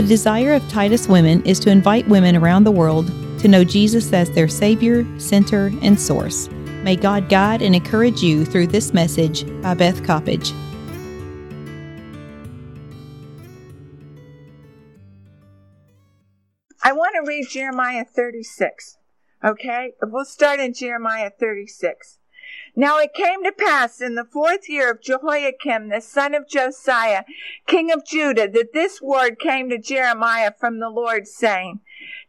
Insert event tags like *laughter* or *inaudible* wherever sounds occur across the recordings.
The desire of Titus Women is to invite women around the world to know Jesus as their Savior, Center, and Source. May God guide and encourage you through this message by Beth Coppedge. I want to read Jeremiah 36. Okay? We'll start in Jeremiah 36. Now it came to pass in the fourth year of Jehoiakim, the son of Josiah, king of Judah, that this word came to Jeremiah from the Lord, saying,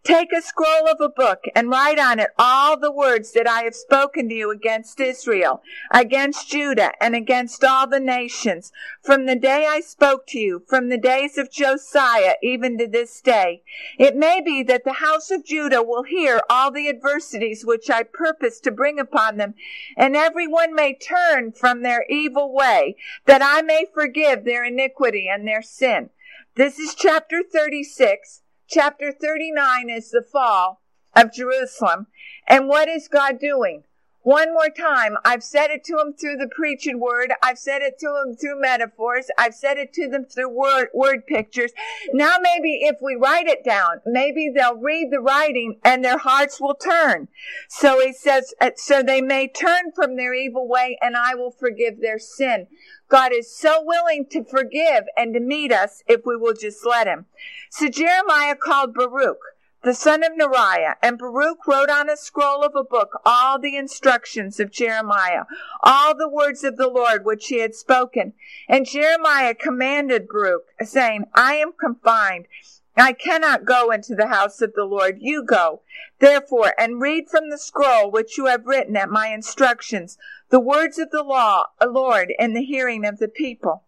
Take a scroll of a book and write on it all the words that I have spoken to you against Israel, against Judah, and against all the nations, from the day I spoke to you, from the days of Josiah, even to this day. It may be that the house of Judah will hear all the adversities which I purpose to bring upon them, and everyone may turn from their evil way, that I may forgive their iniquity and their sin. This is chapter 36 chapter 39 is the fall of Jerusalem. And what is God doing? One more time, I've said it to them through the preaching word. I've said it to them through metaphors. I've said it to them through word, word pictures. Now maybe if we write it down, maybe they'll read the writing and their hearts will turn. So he says, uh, so they may turn from their evil way and I will forgive their sin. God is so willing to forgive and to meet us if we will just let him. So Jeremiah called Baruch the son of Neriah, and Baruch wrote on a scroll of a book all the instructions of Jeremiah, all the words of the Lord which he had spoken. And Jeremiah commanded Baruch, saying, I am confined. I cannot go into the house of the Lord. You go, therefore, and read from the scroll which you have written at my instructions, the words of the law, Lord, in the hearing of the people.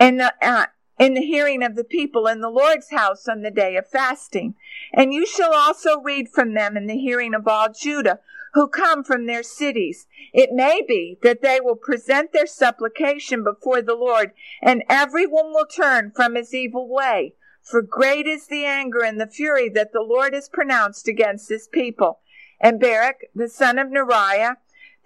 And the, uh, in the hearing of the people in the Lord's house on the day of fasting. And you shall also read from them in the hearing of all Judah who come from their cities. It may be that they will present their supplication before the Lord, and every one will turn from his evil way. For great is the anger and the fury that the Lord has pronounced against his people. And Baruch, the son of Neriah,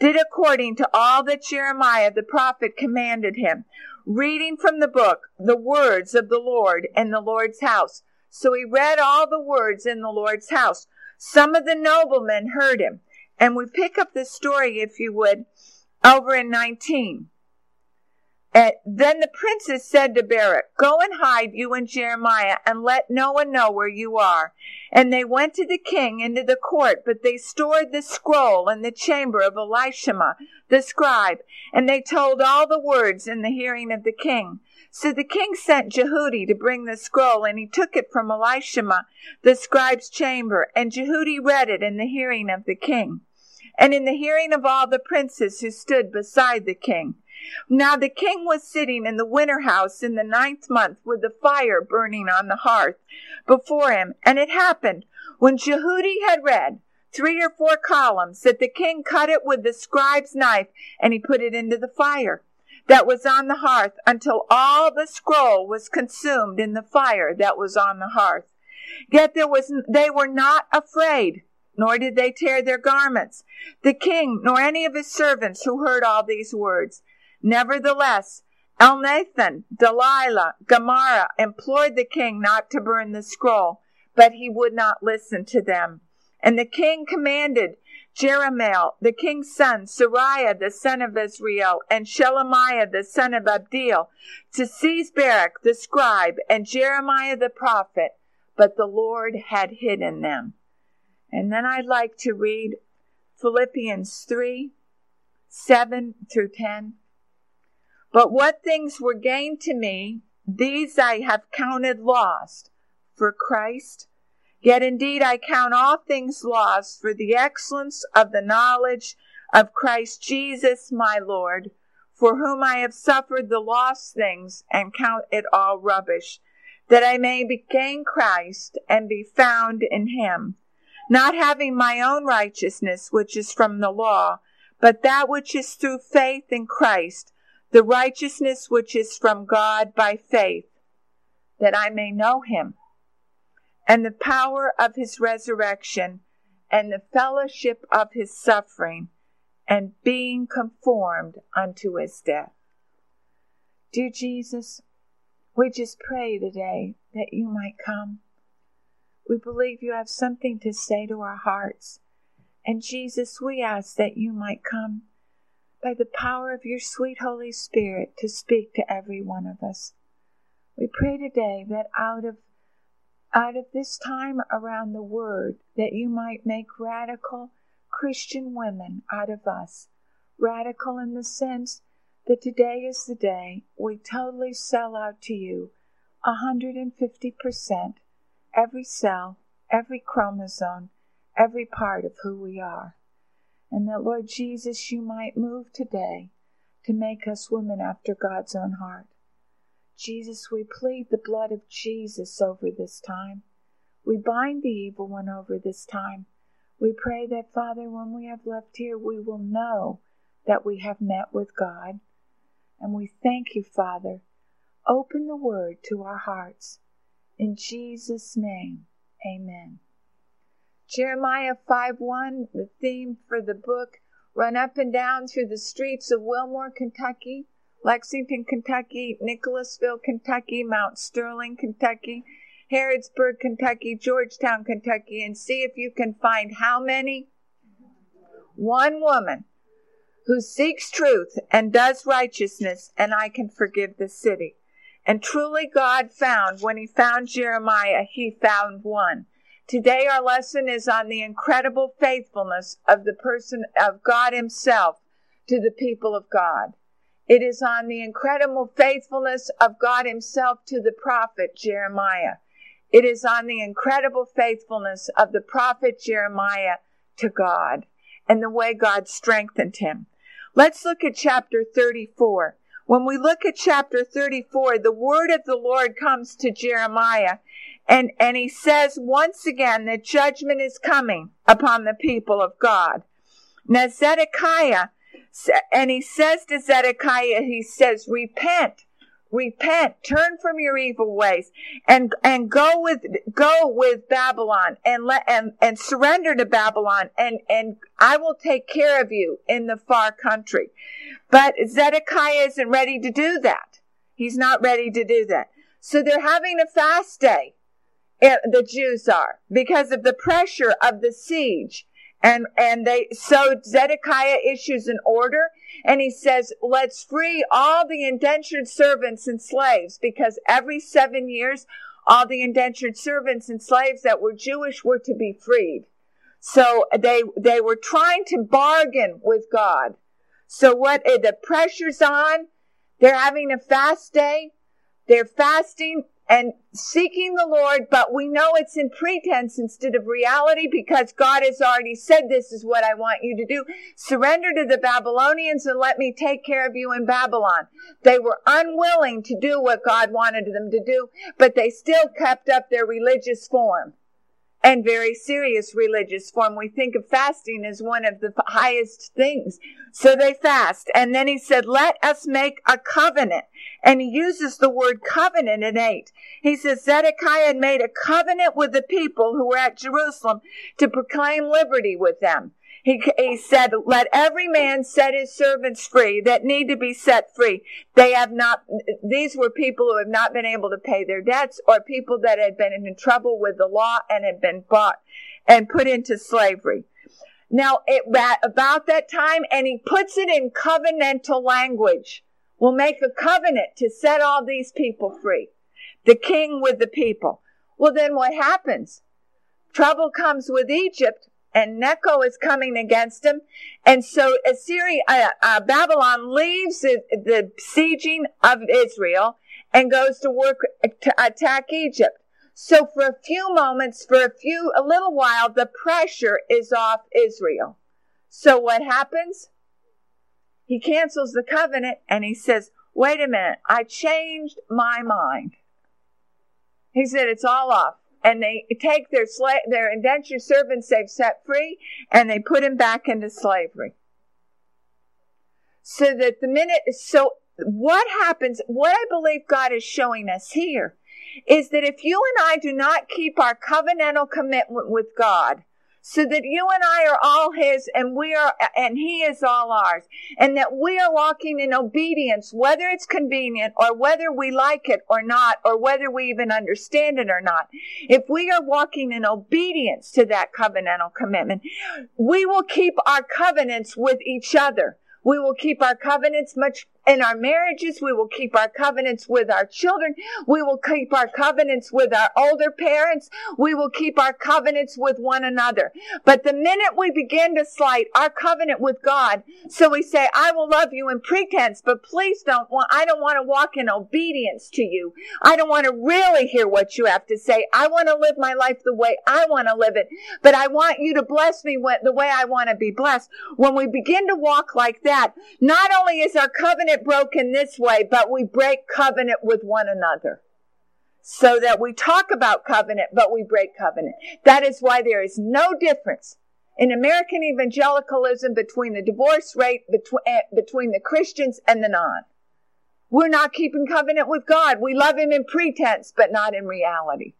did according to all that Jeremiah the prophet commanded him reading from the book the words of the Lord in the Lord's house. So he read all the words in the Lord's house. Some of the noblemen heard him. And we pick up the story, if you would, over in 19. And then the princess said to Baruch, Go and hide you and Jeremiah, and let no one know where you are. And they went to the king into the court, but they stored the scroll in the chamber of Elishama, the scribe, and they told all the words in the hearing of the king. So the king sent Jehudi to bring the scroll, and he took it from Elishama, the scribe's chamber, and Jehudi read it in the hearing of the king, and in the hearing of all the princes who stood beside the king. Now the king was sitting in the winter house in the ninth month with the fire burning on the hearth before him. And it happened when Jehudi had read three or four columns that the king cut it with the scribe's knife and he put it into the fire that was on the hearth until all the scroll was consumed in the fire that was on the hearth. Yet there was, they were not afraid, nor did they tear their garments. The king, nor any of his servants who heard all these words. Nevertheless, Elnathan, Delaiah, Gemariah implored the king not to burn the scroll, but he would not listen to them. And the king commanded Jerahmeel, the king's son, Seraiah, the son of Azriel, and Shelemiah, the son of Abdeel, to seize Baruch, the scribe, and Jeremiah, the prophet, but the Lord had hidden them. And then I'd like to read Philippians 3 7 through 10. But what things were gained to me, these I have counted lost for Christ. Yet indeed I count all things lost for the excellence of the knowledge of Christ Jesus my Lord, for whom I have suffered the lost things and count it all rubbish, that I may gain Christ and be found in him, not having my own righteousness which is from the law, but that which is through faith in Christ the righteousness which is from God by faith, that I may know him, and the power of his resurrection, and the fellowship of his suffering, and being conformed unto his death. Dear Jesus, We just pray today that you might come. We believe you have something to say to our hearts. And Jesus, we ask that you might come by the power of your sweet Holy Spirit to speak to every one of us. We pray today that out of out of this time around the word that you might make radical Christian women out of us. Radical in the sense that today is the day we totally sell out to you 150%, every cell, every chromosome, every part of who we are. And that, Lord Jesus, you might move today to make us women after God's own heart. Jesus, we plead the blood of Jesus over this time. We bind the evil one over this time. We pray that, Father, when we have left here, we will know that we have met with God. And we thank you, Father. Open the word to our hearts. In Jesus' name, amen. Jeremiah 5 1, the theme for the book, run up and down through the streets of Wilmore, Kentucky, Lexington, Kentucky, Nicholasville, Kentucky, Mount Sterling, Kentucky, Harrodsburg, Kentucky, Georgetown, Kentucky, and see if you can find how many? One woman who seeks truth and does righteousness, and I can forgive the city. And truly, God found, when He found Jeremiah, He found one. Today, our lesson is on the incredible faithfulness of the person of God Himself to the people of God. It is on the incredible faithfulness of God Himself to the prophet Jeremiah. It is on the incredible faithfulness of the prophet Jeremiah to God and the way God strengthened him. Let's look at chapter 34. When we look at chapter 34, the word of the Lord comes to Jeremiah and, and he says once again that judgment is coming upon the people of God. Now Zedekiah and he says to Zedekiah, he says, repent, repent, turn from your evil ways and, and go with, go with Babylon and let, and, and surrender to Babylon and, and I will take care of you in the far country. But Zedekiah isn't ready to do that. He's not ready to do that. So they're having a fast day. The Jews are because of the pressure of the siege and, and they, so Zedekiah issues an order and he says, let's free all the indentured servants and slaves because every seven years, all the indentured servants and slaves that were Jewish were to be freed. So they, they were trying to bargain with God. So what, eh, the pressure's on. They're having a fast day. They're fasting and seeking the Lord, but we know it's in pretense instead of reality because God has already said, this is what I want you to do. Surrender to the Babylonians and let me take care of you in Babylon. They were unwilling to do what God wanted them to do, but they still kept up their religious form and very serious religious form. We think of fasting as one of the highest things. So they fast. And then he said, let us make a covenant. And he uses the word covenant in eight. He says Zedekiah made a covenant with the people who were at Jerusalem to proclaim liberty with them. He, he said, let every man set his servants free that need to be set free. They have not, these were people who have not been able to pay their debts or people that had been in trouble with the law and had been bought and put into slavery. Now, it, about that time, and he puts it in covenantal language. We'll make a covenant to set all these people free. The king with the people. Well, then what happens? Trouble comes with Egypt and Necho is coming against him. And so Assyria, uh, uh, Babylon leaves the, the sieging of Israel and goes to work to attack Egypt. So for a few moments, for a few, a little while, the pressure is off Israel. So what happens? He cancels the covenant and he says, wait a minute, I changed my mind. He said, it's all off and they take their sla- their indentured servants they've set free and they put him back into slavery. So that the minute, so what happens, what I believe God is showing us here is that if you and I do not keep our covenantal commitment with God, so that you and I are all his and we are, and he is all ours. And that we are walking in obedience, whether it's convenient or whether we like it or not, or whether we even understand it or not. If we are walking in obedience to that covenantal commitment, we will keep our covenants with each other. We will keep our covenants much in our marriages. We will keep our covenants with our children. We will keep our covenants with our older parents. We will keep our covenants with one another. But the minute we begin to slight our covenant with God, so we say, I will love you in pretense, but please don't want, I don't want to walk in obedience to you. I don't want to really hear what you have to say. I want to live my life the way I want to live it, but I want you to bless me the way I want to be blessed. When we begin to walk like that, not only is our covenant covenant broken this way, but we break covenant with one another. So that we talk about covenant, but we break covenant. That is why there is no difference in American evangelicalism between the divorce rate between, eh, between the Christians and the non. We're not keeping covenant with God. We love Him in pretense, but not in reality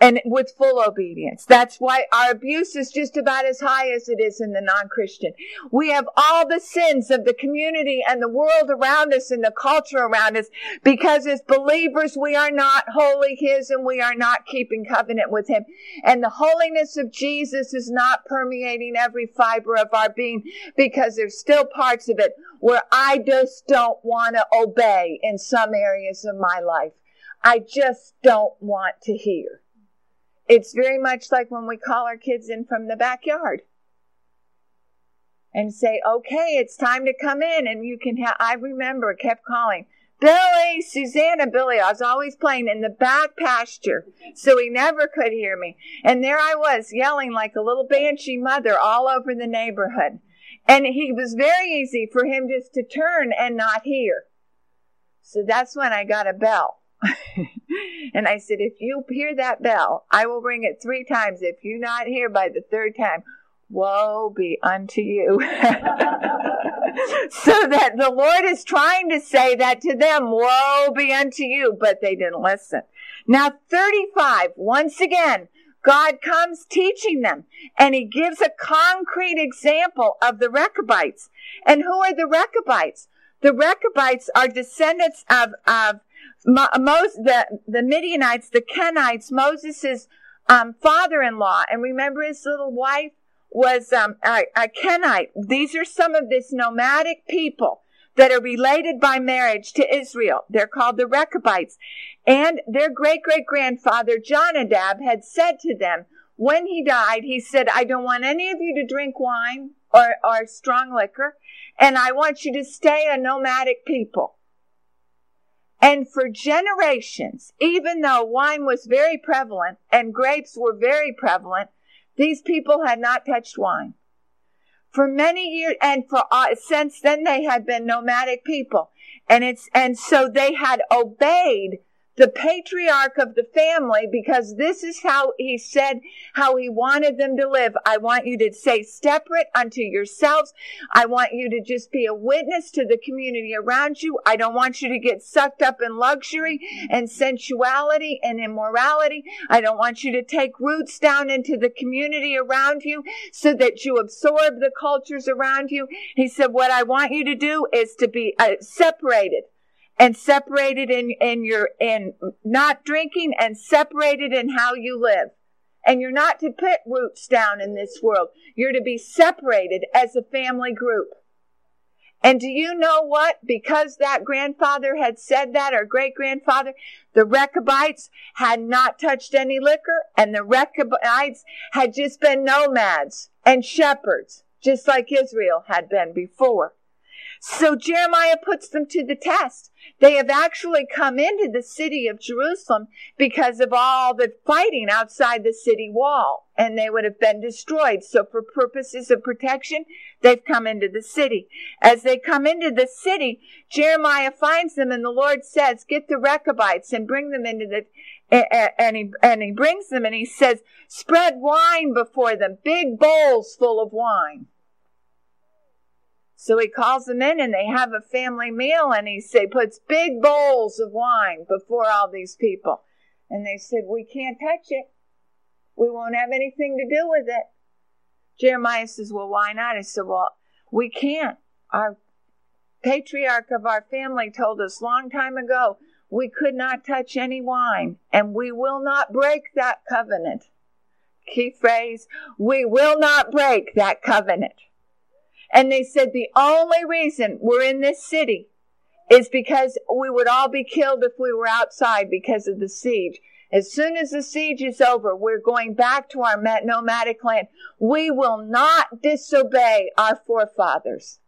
and with full obedience. That's why our abuse is just about as high as it is in the non-Christian. We have all the sins of the community and the world around us and the culture around us because as believers we are not wholly His and we are not keeping covenant with Him. And the holiness of Jesus is not permeating every fiber of our being because there's still parts of it where I just don't want to obey in some areas of my life. I just don't want to hear. It's very much like when we call our kids in from the backyard and say, okay, it's time to come in. And you can have, I remember, kept calling, Billy, Susanna, Billy. I was always playing in the back pasture, so he never could hear me. And there I was yelling like a little banshee mother all over the neighborhood. And he was very easy for him just to turn and not hear. So that's when I got a bell. *laughs* and I said, if you hear that bell, I will ring it three times. If you not hear by the third time, woe be unto you. *laughs* so that the Lord is trying to say that to them, woe be unto you, but they didn't listen. Now 35, once again, God comes teaching them and he gives a concrete example of the Rechabites. And who are the Rechabites? The Rechabites are descendants of, of Mo- the, the Midianites, the Kenites, Moses' um, father-in-law, and remember his little wife was um, a, a Kenite. These are some of this nomadic people that are related by marriage to Israel. They're called the Rechabites. And their great great grandfather, Jonadab, had said to them, when he died, he said, I don't want any of you to drink wine or, or strong liquor, and I want you to stay a nomadic people. And for generations, even though wine was very prevalent and grapes were very prevalent, these people had not touched wine. For many years, and for uh, since then they had been nomadic people. And it's, and so they had obeyed the patriarch of the family because this is how he said how he wanted them to live. I want you to stay separate unto yourselves. I want you to just be a witness to the community around you. I don't want you to get sucked up in luxury and sensuality and immorality. I don't want you to take roots down into the community around you so that you absorb the cultures around you. He said, what I want you to do is to be uh, separated and separated in, in your, in not drinking and separated in how you live. And you're not to put roots down in this world. You're to be separated as a family group. And do you know what? Because that grandfather had said that, or great grandfather, the Rechabites had not touched any liquor, and the Rechabites had just been nomads and shepherds, just like Israel had been before. So Jeremiah puts them to the test. They have actually come into the city of Jerusalem because of all the fighting outside the city wall, and they would have been destroyed. So for purposes of protection, they've come into the city. As they come into the city, Jeremiah finds them, and the Lord says, Get the Rechabites and bring them into the and he and he brings them and he says, spread wine before them, big bowls full of wine. So he calls them in and they have a family meal and he say, puts big bowls of wine before all these people. And they said, we can't touch it. We won't have anything to do with it. Jeremiah says, Well, why not? I said, Well, we can't. Our patriarch of our family told us long time ago we could not touch any wine, and we will not break that covenant. Key phrase, we will not break that covenant. And they said the only reason we're in this city is because we would all be killed if we were outside because of the siege. As soon as the siege is over, we're going back to our nomadic land. We will not disobey our forefathers.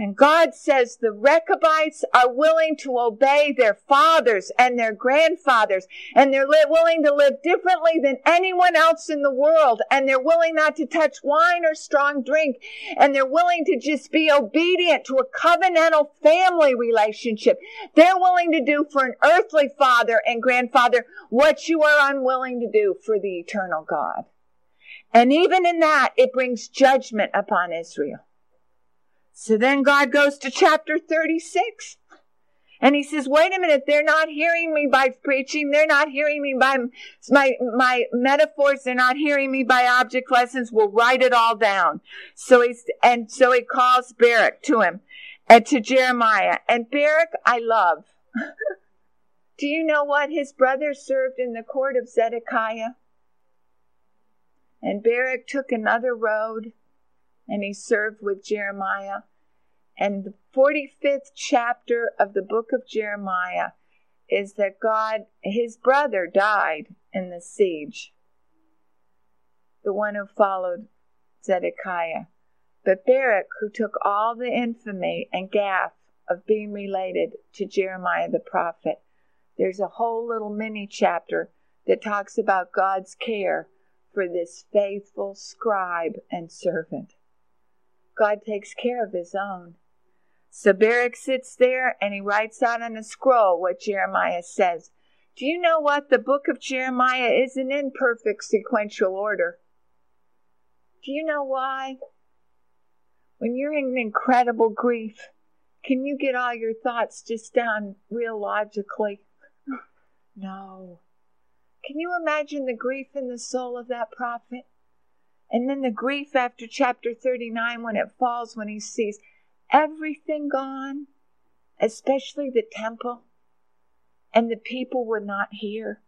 And God says the Rechabites are willing to obey their fathers and their grandfathers, and they're li- willing to live differently than anyone else in the world, and they're willing not to touch wine or strong drink, and they're willing to just be obedient to a covenantal family relationship. They're willing to do for an earthly father and grandfather what you are unwilling to do for the eternal God. And even in that, it brings judgment upon Israel. So then God goes to chapter 36. And he says, wait a minute, they're not hearing me by preaching. They're not hearing me by my, my metaphors. They're not hearing me by object lessons. We'll write it all down. So he's, and so he calls Baruch to him and to Jeremiah. And Baruch, I love. *laughs* Do you know what? His brother served in the court of Zedekiah. And Baruch took another road and he served with Jeremiah. And the 45th chapter of the book of Jeremiah is that God, his brother, died in the siege, the one who followed Zedekiah. But Baruch, who took all the infamy and gaff of being related to Jeremiah the prophet, there's a whole little mini chapter that talks about God's care for this faithful scribe and servant. God takes care of his own. So Baruch sits there and he writes out on a scroll what Jeremiah says. Do you know what? The book of Jeremiah isn't in perfect sequential order. Do you know why? When you're in incredible grief, can you get all your thoughts just down real logically? *laughs* no. Can you imagine the grief in the soul of that prophet? And then the grief after chapter 39 when it falls, when he sees everything gone, especially the temple, and the people were not here.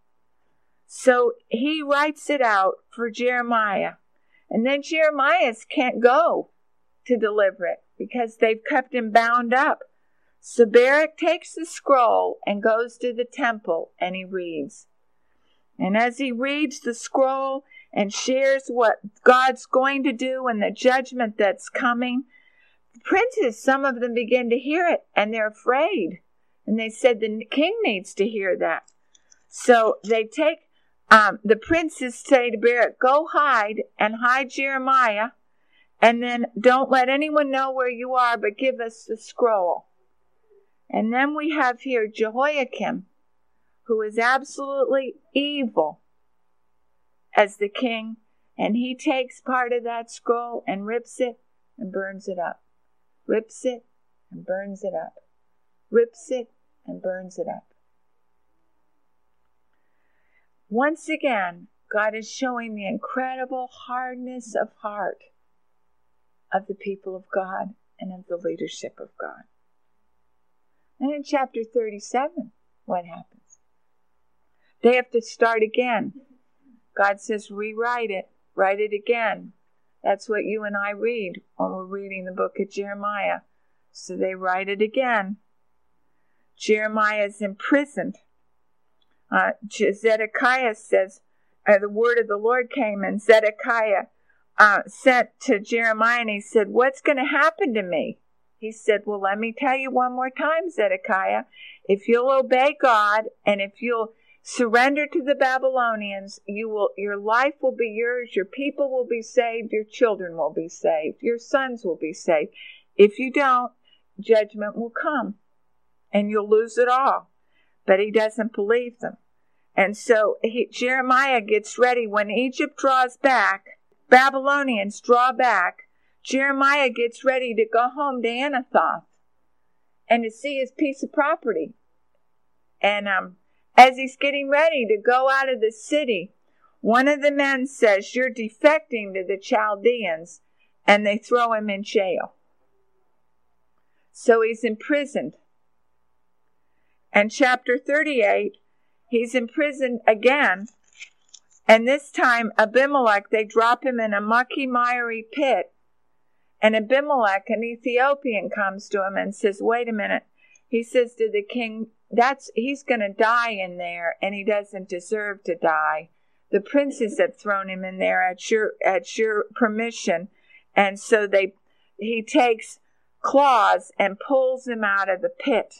So he writes it out for Jeremiah. And then Jeremiah can't go to deliver it because they've kept him bound up. So Baruch takes the scroll and goes to the temple and he reads. And as he reads the scroll, and shares what God's going to do and the judgment that's coming. Princes, some of them begin to hear it and they're afraid. And they said the king needs to hear that. So they take, um, the princes say to Baruch, go hide and hide Jeremiah. And then don't let anyone know where you are, but give us the scroll. And then we have here Jehoiakim, who is absolutely evil as the king, and he takes part of that scroll and rips it and burns it up. Rips it and burns it up. Rips it and burns it up. Once again, God is showing the incredible hardness of heart of the people of God and of the leadership of God. And in chapter 37, what happens? They have to start again God says, rewrite it, write it again. That's what you and I read when we're reading the book of Jeremiah. So they write it again. Jeremiah is imprisoned. Uh, Zedekiah says, uh, the word of the Lord came, and Zedekiah uh, sent to Jeremiah and he said, What's going to happen to me? He said, Well, let me tell you one more time, Zedekiah. If you'll obey God and if you'll Surrender to the Babylonians. You will, your life will be yours. Your people will be saved. Your children will be saved. Your sons will be saved. If you don't, judgment will come and you'll lose it all. But he doesn't believe them. And so he, Jeremiah gets ready when Egypt draws back, Babylonians draw back. Jeremiah gets ready to go home to Anathoth and to see his piece of property. And um, as he's getting ready to go out of the city, One of the men says, You're defecting to the Chaldeans, and they throw him in jail. So he's imprisoned. And chapter 38, he's imprisoned again. And this time, Ebed-Melech, they drop him in a mucky, miry pit. And Ebed-Melech, an Ethiopian, comes to him and says, Wait a minute. He says to the king, That's he's gonna die in there, and he doesn't deserve to die. The princes have thrown him in there at your at your permission, and so they he takes claws and pulls him out of the pit.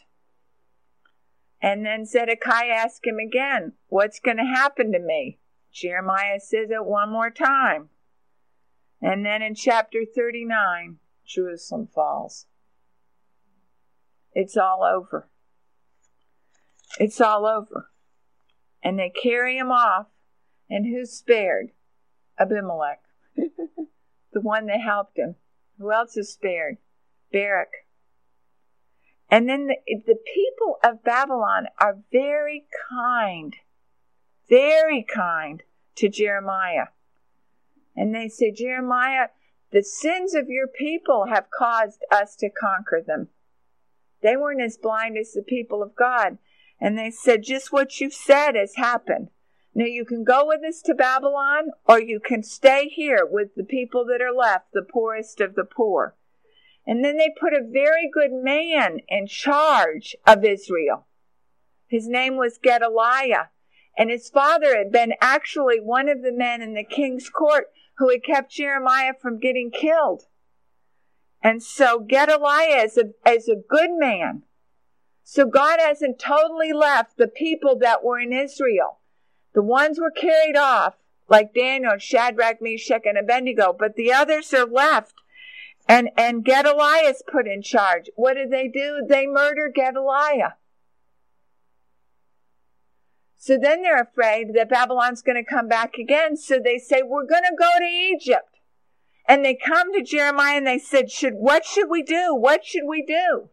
And then Zedekiah asked him again, What's going to happen to me? Jeremiah says it one more time. And then in chapter 39, Jerusalem falls. It's all over. It's all over. And they carry him off. And who's spared? Ebed-Melech, *laughs* the one that helped him. Who else is spared? Baruch. And then the, the people of Babylon are very kind, very kind to Jeremiah. And they say, Jeremiah, the sins of your people have caused us to conquer them. They weren't as blind as the people of God. And they said, just what you've said has happened. Now you can go with us to Babylon, or you can stay here with the people that are left, the poorest of the poor. And then they put a very good man in charge of Israel. His name was Gedaliah. And his father had been actually one of the men in the king's court who had kept Jeremiah from getting killed. And so Gedaliah is a, is a good man. So God hasn't totally left the people that were in Israel. The ones were carried off, like Daniel, Shadrach, Meshach, and Abednego, but the others are left and, and Gedaliah is put in charge. What did they do? They murder Gedaliah. So then they're afraid that Babylon's going to come back again. So they say, we're going to go to Egypt. And they come to Jeremiah and they said, should, what should we do? What should we do?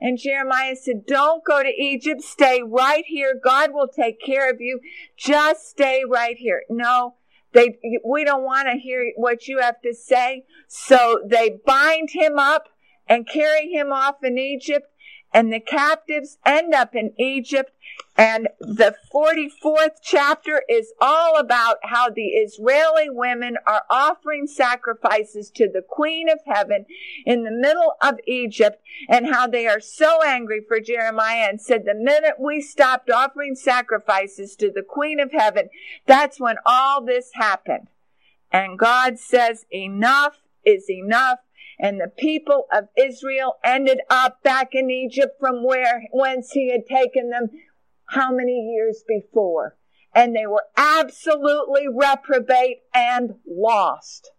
And Jeremiah said, don't go to Egypt. Stay right here. God will take care of you. Just stay right here. No, they, we don't want to hear what you have to say. So they bind him up and carry him off in Egypt and the captives end up in Egypt. And the 44th chapter is all about how the Israeli women are offering sacrifices to the Queen of Heaven in the middle of Egypt and how they are so angry for Jeremiah and said, the minute we stopped offering sacrifices to the Queen of Heaven, that's when all this happened. And God says, enough is enough and the people of Israel ended up back in Egypt from where, whence he had taken them how many years before. And they were absolutely reprobate and lost.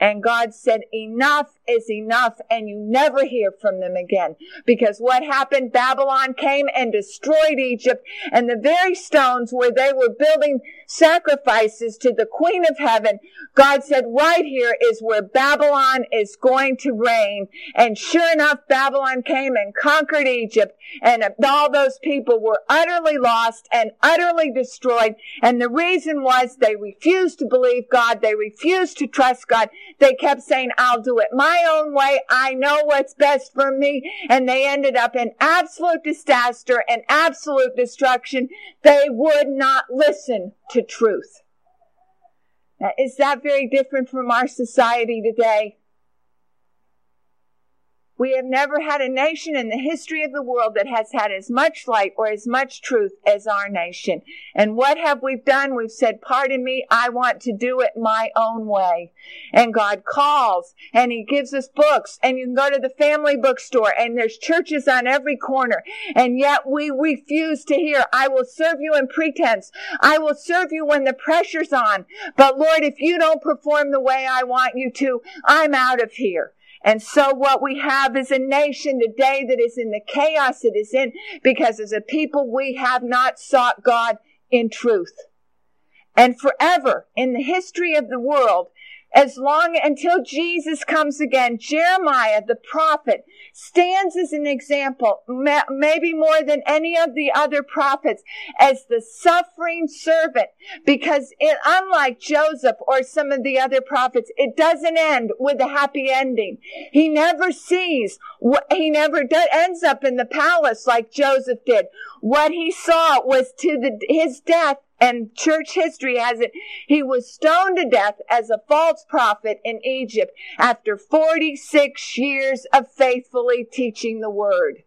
And God said, enough is enough. And you never hear from them again. Because what happened? Babylon came and destroyed Egypt. And the very stones where they were building sacrifices to the Queen of Heaven, God said, right here is where Babylon is going to reign. And sure enough, Babylon came and conquered Egypt. And all those people were utterly lost and utterly destroyed. And the reason was they refused to believe God. They refused to trust God. They kept saying, I'll do it my own way. I know what's best for me. And they ended up in absolute disaster and absolute destruction. They would not listen to truth. Now, is that very different from our society today? We have never had a nation in the history of the world that has had as much light or as much truth as our nation. And what have we done? We've said, pardon me, I want to do it my own way. And God calls and He gives us books and you can go to the family bookstore and there's churches on every corner. And yet we refuse to hear, I will serve you in pretense. I will serve you when the pressure's on. But Lord, if you don't perform the way I want you to, I'm out of here. And so what we have is a nation today that is in the chaos it is in because as a people we have not sought God in truth. And forever in the history of the world, as long until Jesus comes again, Jeremiah, the prophet, stands as an example, maybe more than any of the other prophets, as the suffering servant. Because it, unlike Joseph or some of the other prophets, it doesn't end with a happy ending. He never sees, he never ends up in the palace like Joseph did. What he saw was to the, his death and church history has it, he was stoned to death as a false prophet in Egypt after 46 years of faithfully teaching the word.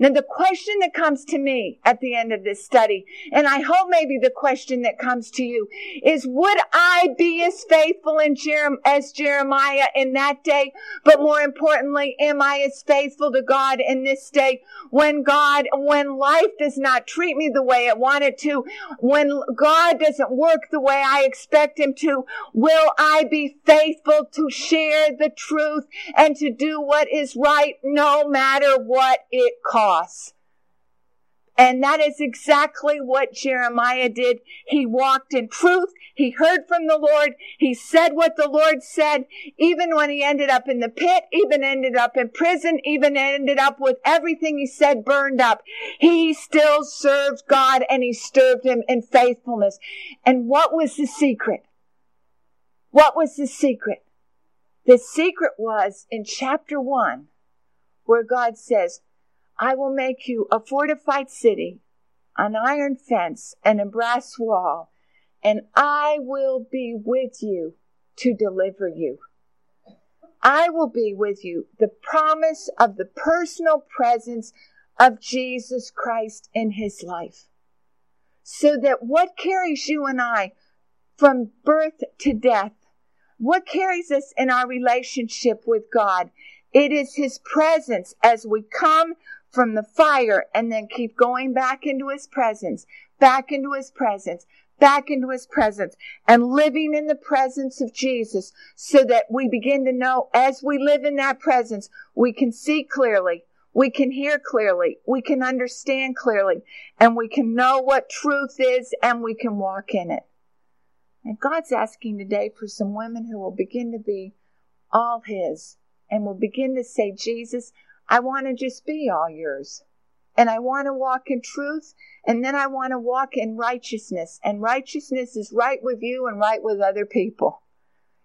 Now, the question that comes to me at the end of this study, and I hope maybe the question that comes to you, is would I be as faithful in Jerem- as Jeremiah in that day? But more importantly, am I as faithful to God in this day when God, when life does not treat me the way it wanted to, when God doesn't work the way I expect Him to, will I be faithful to share the truth and to do what is right no matter what it costs? Cross. And that is exactly what Jeremiah did. He walked in truth. He heard from the Lord. He said what the Lord said, even when he ended up in the pit, even ended up in prison, even ended up with everything he said burned up. He still served God and he served him in faithfulness. And what was the secret? What was the secret? The secret was in chapter one, where God says, I will make you a fortified city, an iron fence, and a brass wall, and I will be with you to deliver you. I will be with you. The promise of the personal presence of Jesus Christ in his life. So that what carries you and I from birth to death, what carries us in our relationship with God, it is his presence as we come from the fire and then keep going back into his presence, back into his presence, back into his presence and living in the presence of Jesus so that we begin to know as we live in that presence, we can see clearly. We can hear clearly. We can understand clearly and we can know what truth is and we can walk in it. And God's asking today for some women who will begin to be all His and will begin to say, Jesus, I want to just be all yours. And I want to walk in truth. And then I want to walk in righteousness. And righteousness is right with you and right with other people.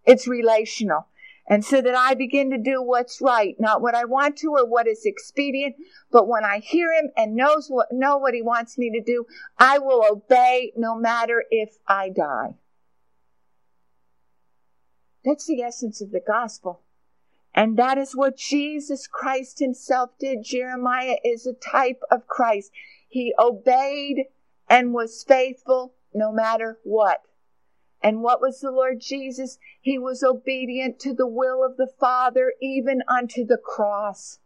It's relational. And so that I begin to do what's right, not what I want to or what is expedient, but when I hear him and knows what, know what he wants me to do, I will obey no matter if I die. That's the essence of the gospel. And that is what Jesus Christ himself did. Jeremiah is a type of Christ. He obeyed and was faithful no matter what. And what was the Lord Jesus? He was obedient to the will of the Father, even unto the cross.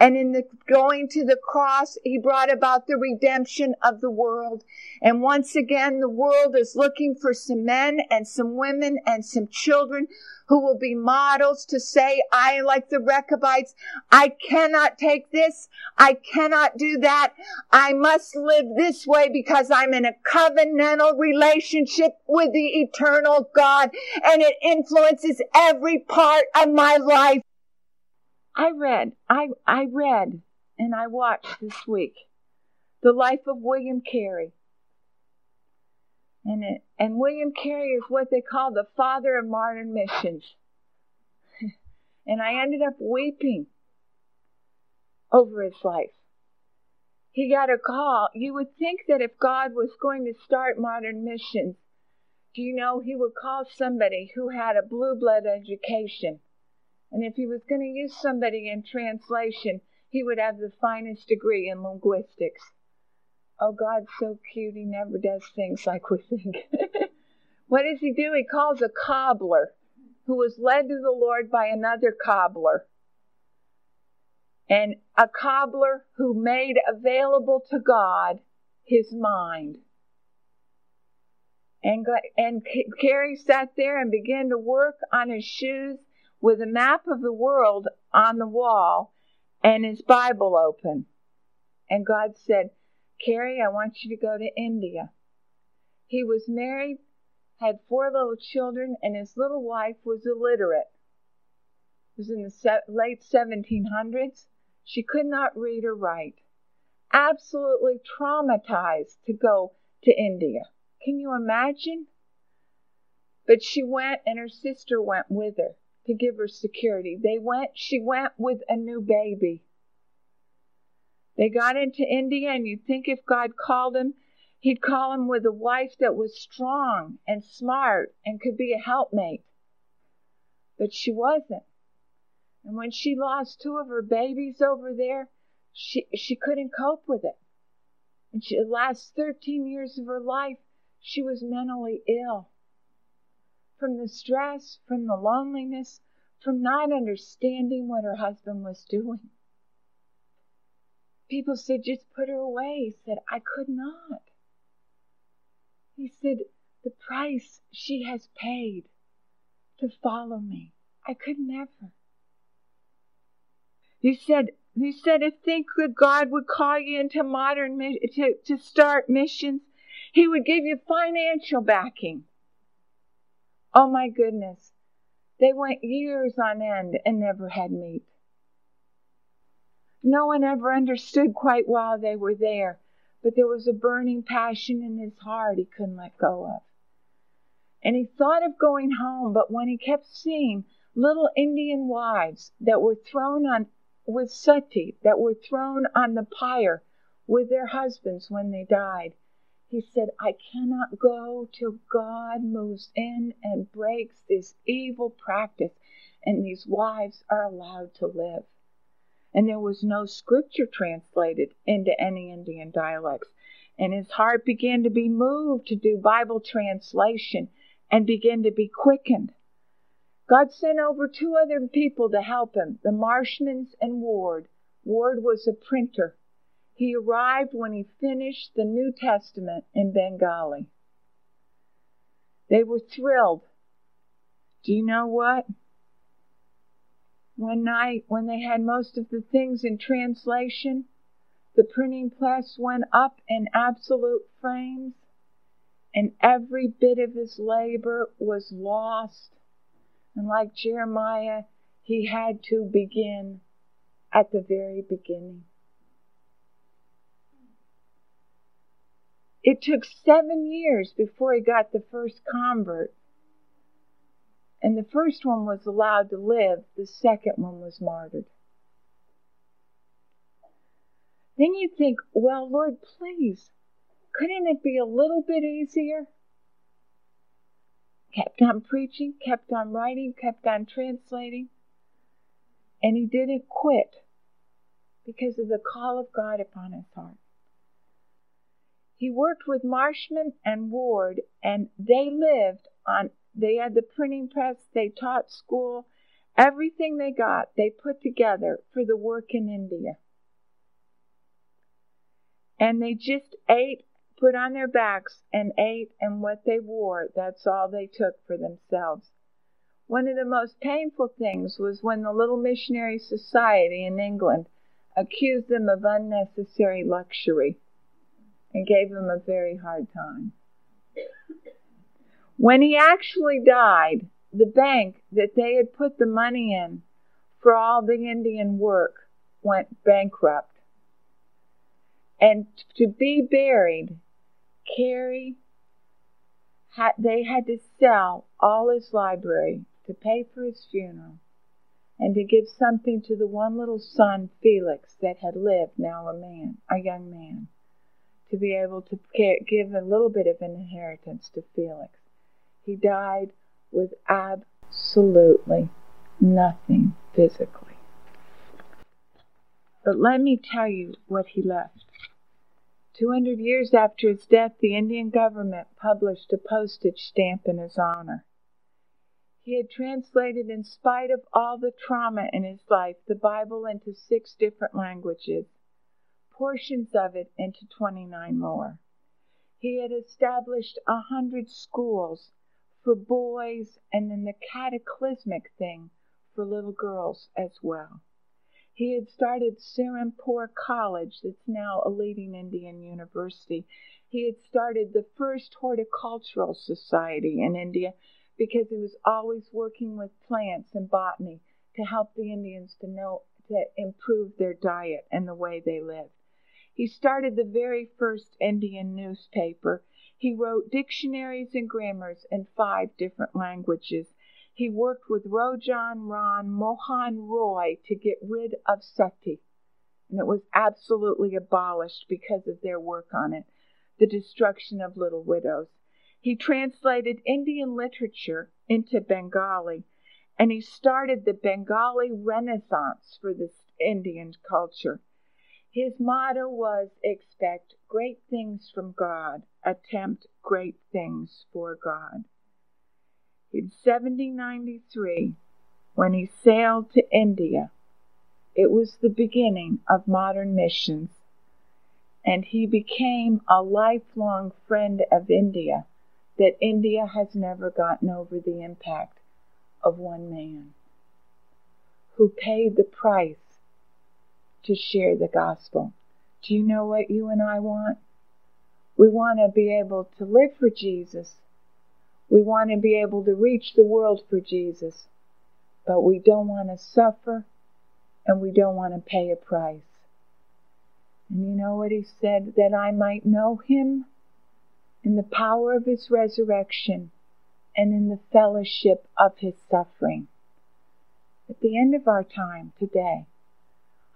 And in the going to the cross, he brought about the redemption of the world. And once again, the world is looking for some men and some women and some children who will be models to say, I, like the Rechabites, I cannot take this. I cannot do that. I must live this way because I'm in a covenantal relationship with the eternal God and it influences every part of my life. I read, I, I read and I watched this week the life of William Carey. And, it, and William Carey is what they call the father of modern missions. *laughs* and I ended up weeping over his life. He got a call. You would think that if God was going to start modern missions, do you know he would call somebody who had a blue blood education? And if he was going to use somebody in translation, he would have the finest degree in linguistics. Oh, God's so cute, he never does things like we think. *laughs* what does he do? He calls a cobbler who was led to the Lord by another cobbler. And a cobbler who made available to God his mind. And, and Carey sat there and began to work on his shoes with a map of the world on the wall and his Bible open. And God said, Carey, I want you to go to India. He was married, had four little children, and his little wife was illiterate. It was in the late 1700s. She could not read or write. Absolutely traumatized to go to India. Can you imagine? But she went, and her sister went with her to give her security. They went, she went with a new baby. They got into India, and you'd think if God called him, he'd call him with a wife that was strong and smart and could be a helpmate. But she wasn't. And when she lost two of her babies over there, she, she couldn't cope with it. And she, the last 13 years of her life, she was mentally ill. From the stress, from the loneliness, from not understanding what her husband was doing. People said, just put her away. He said, I could not. He said, the price she has paid to follow me, I could never. He said, he said, if think that God would call you into modern to, to start missions, He would give you financial backing. Oh my goodness. They went years on end and never had meat. No one ever understood quite why they were there, but there was a burning passion in his heart he couldn't let go of. And he thought of going home, but when he kept seeing little Indian wives that were thrown on with sati that were thrown on the pyre with their husbands when they died. He said, I cannot go till God moves in and breaks this evil practice and these wives are allowed to live. And there was no scripture translated into any Indian dialects. And his heart began to be moved to do Bible translation and begin to be quickened. God sent over two other people to help him, the Marshmans and Ward. Ward was a printer. He arrived when he finished the New Testament in Bengali. They were thrilled. Do you know what? One night, when they had most of the things in translation, the printing press went up in absolute frames, and every bit of his labor was lost and like Jeremiah, he had to begin at the very beginning. It took seven years before he got the first convert. And the first one was allowed to live, the second one was martyred. Then you think, well, Lord, please, couldn't it be a little bit easier? kept on preaching, kept on writing, kept on translating, and he didn't quit because of the call of God upon his heart. He worked with Marshman and Ward, and they lived on, they had the printing press, they taught school, everything they got, they put together for the work in India. And they just ate put on their backs and ate, and what they wore, that's all they took for themselves. One of the most painful things was when the Little Missionary Society in England accused them of unnecessary luxury and gave him a very hard time. When he actually died, the bank that they had put the money in for all the Indian work went bankrupt. And to be buried Carey had, they had to sell all his library to pay for his funeral and to give something to the one little son, Felix, that had lived, now a man, a young man, to be able to give a little bit of an inheritance to Felix. He died with absolutely nothing physically. But let me tell you what he left. Two hundred years after his death, the Indian government published a postage stamp in his honor. He had translated, in spite of all the trauma in his life, the Bible into six different languages, portions of it into 29 more. He had established a hundred schools for boys and then the cataclysmic thing for little girls as well. He had started Serampore College, that's now a leading Indian university. He had started the first horticultural society in India because he was always working with plants and botany to help the Indians to know to improve their diet and the way they lived. He started the very first Indian newspaper. He wrote dictionaries and grammars in five different languages. He worked with Raja Ram Mohan Roy to get rid of sati, and it was absolutely abolished because of their work on it, the destruction of little widows. He translated Indian literature into Bengali, and he started the Bengali Renaissance for the Indian culture. His motto was expect great things from God, attempt great things for God. In 1793, when he sailed to India, it was the beginning of modern missions, and he became a lifelong friend of India that India has never gotten over the impact of one man who paid the price to share the gospel. Do you know what you and I want? We want to be able to live for Jesus we want to be able to reach the world for Jesus, but we don't want to suffer and we don't want to pay a price. And you know what he said? That I might know him in the power of his resurrection and in the fellowship of his suffering. At the end of our time today,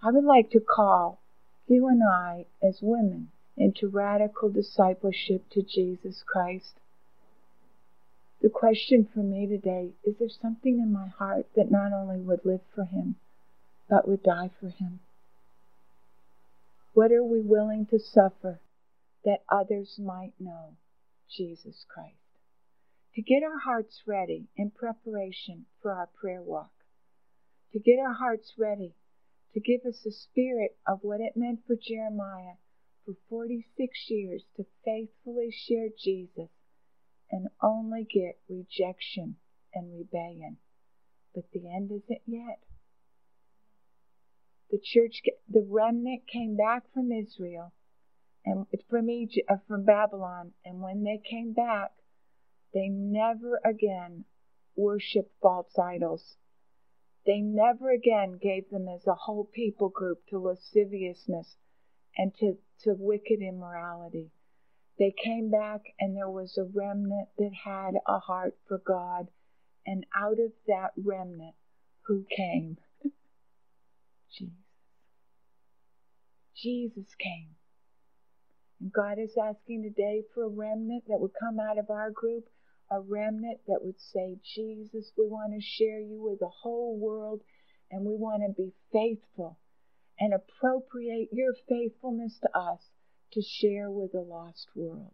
I would like to call you and I as women into radical discipleship to Jesus Christ. The question for me today is there something in my heart that not only would live for Him, but would die for Him? What are we willing to suffer that others might know Jesus Christ? To get our hearts ready in preparation for our prayer walk, to get our hearts ready to give us a spirit of what it meant for Jeremiah for 46 years to faithfully share Jesus and only get rejection and rebellion. But the end isn't yet. The church, the remnant came back from Israel and from Egypt, uh, from Babylon, and when they came back, they never again worshiped false idols. They never again gave them as a whole people group to lasciviousness and to, to wicked immorality. They came back, and there was a remnant that had a heart for God. And out of that remnant, who came? *laughs* Jesus. Jesus came. And God is asking today for a remnant that would come out of our group, a remnant that would say, Jesus, we want to share you with the whole world, and we want to be faithful and appropriate your faithfulness to us to share with the lost world.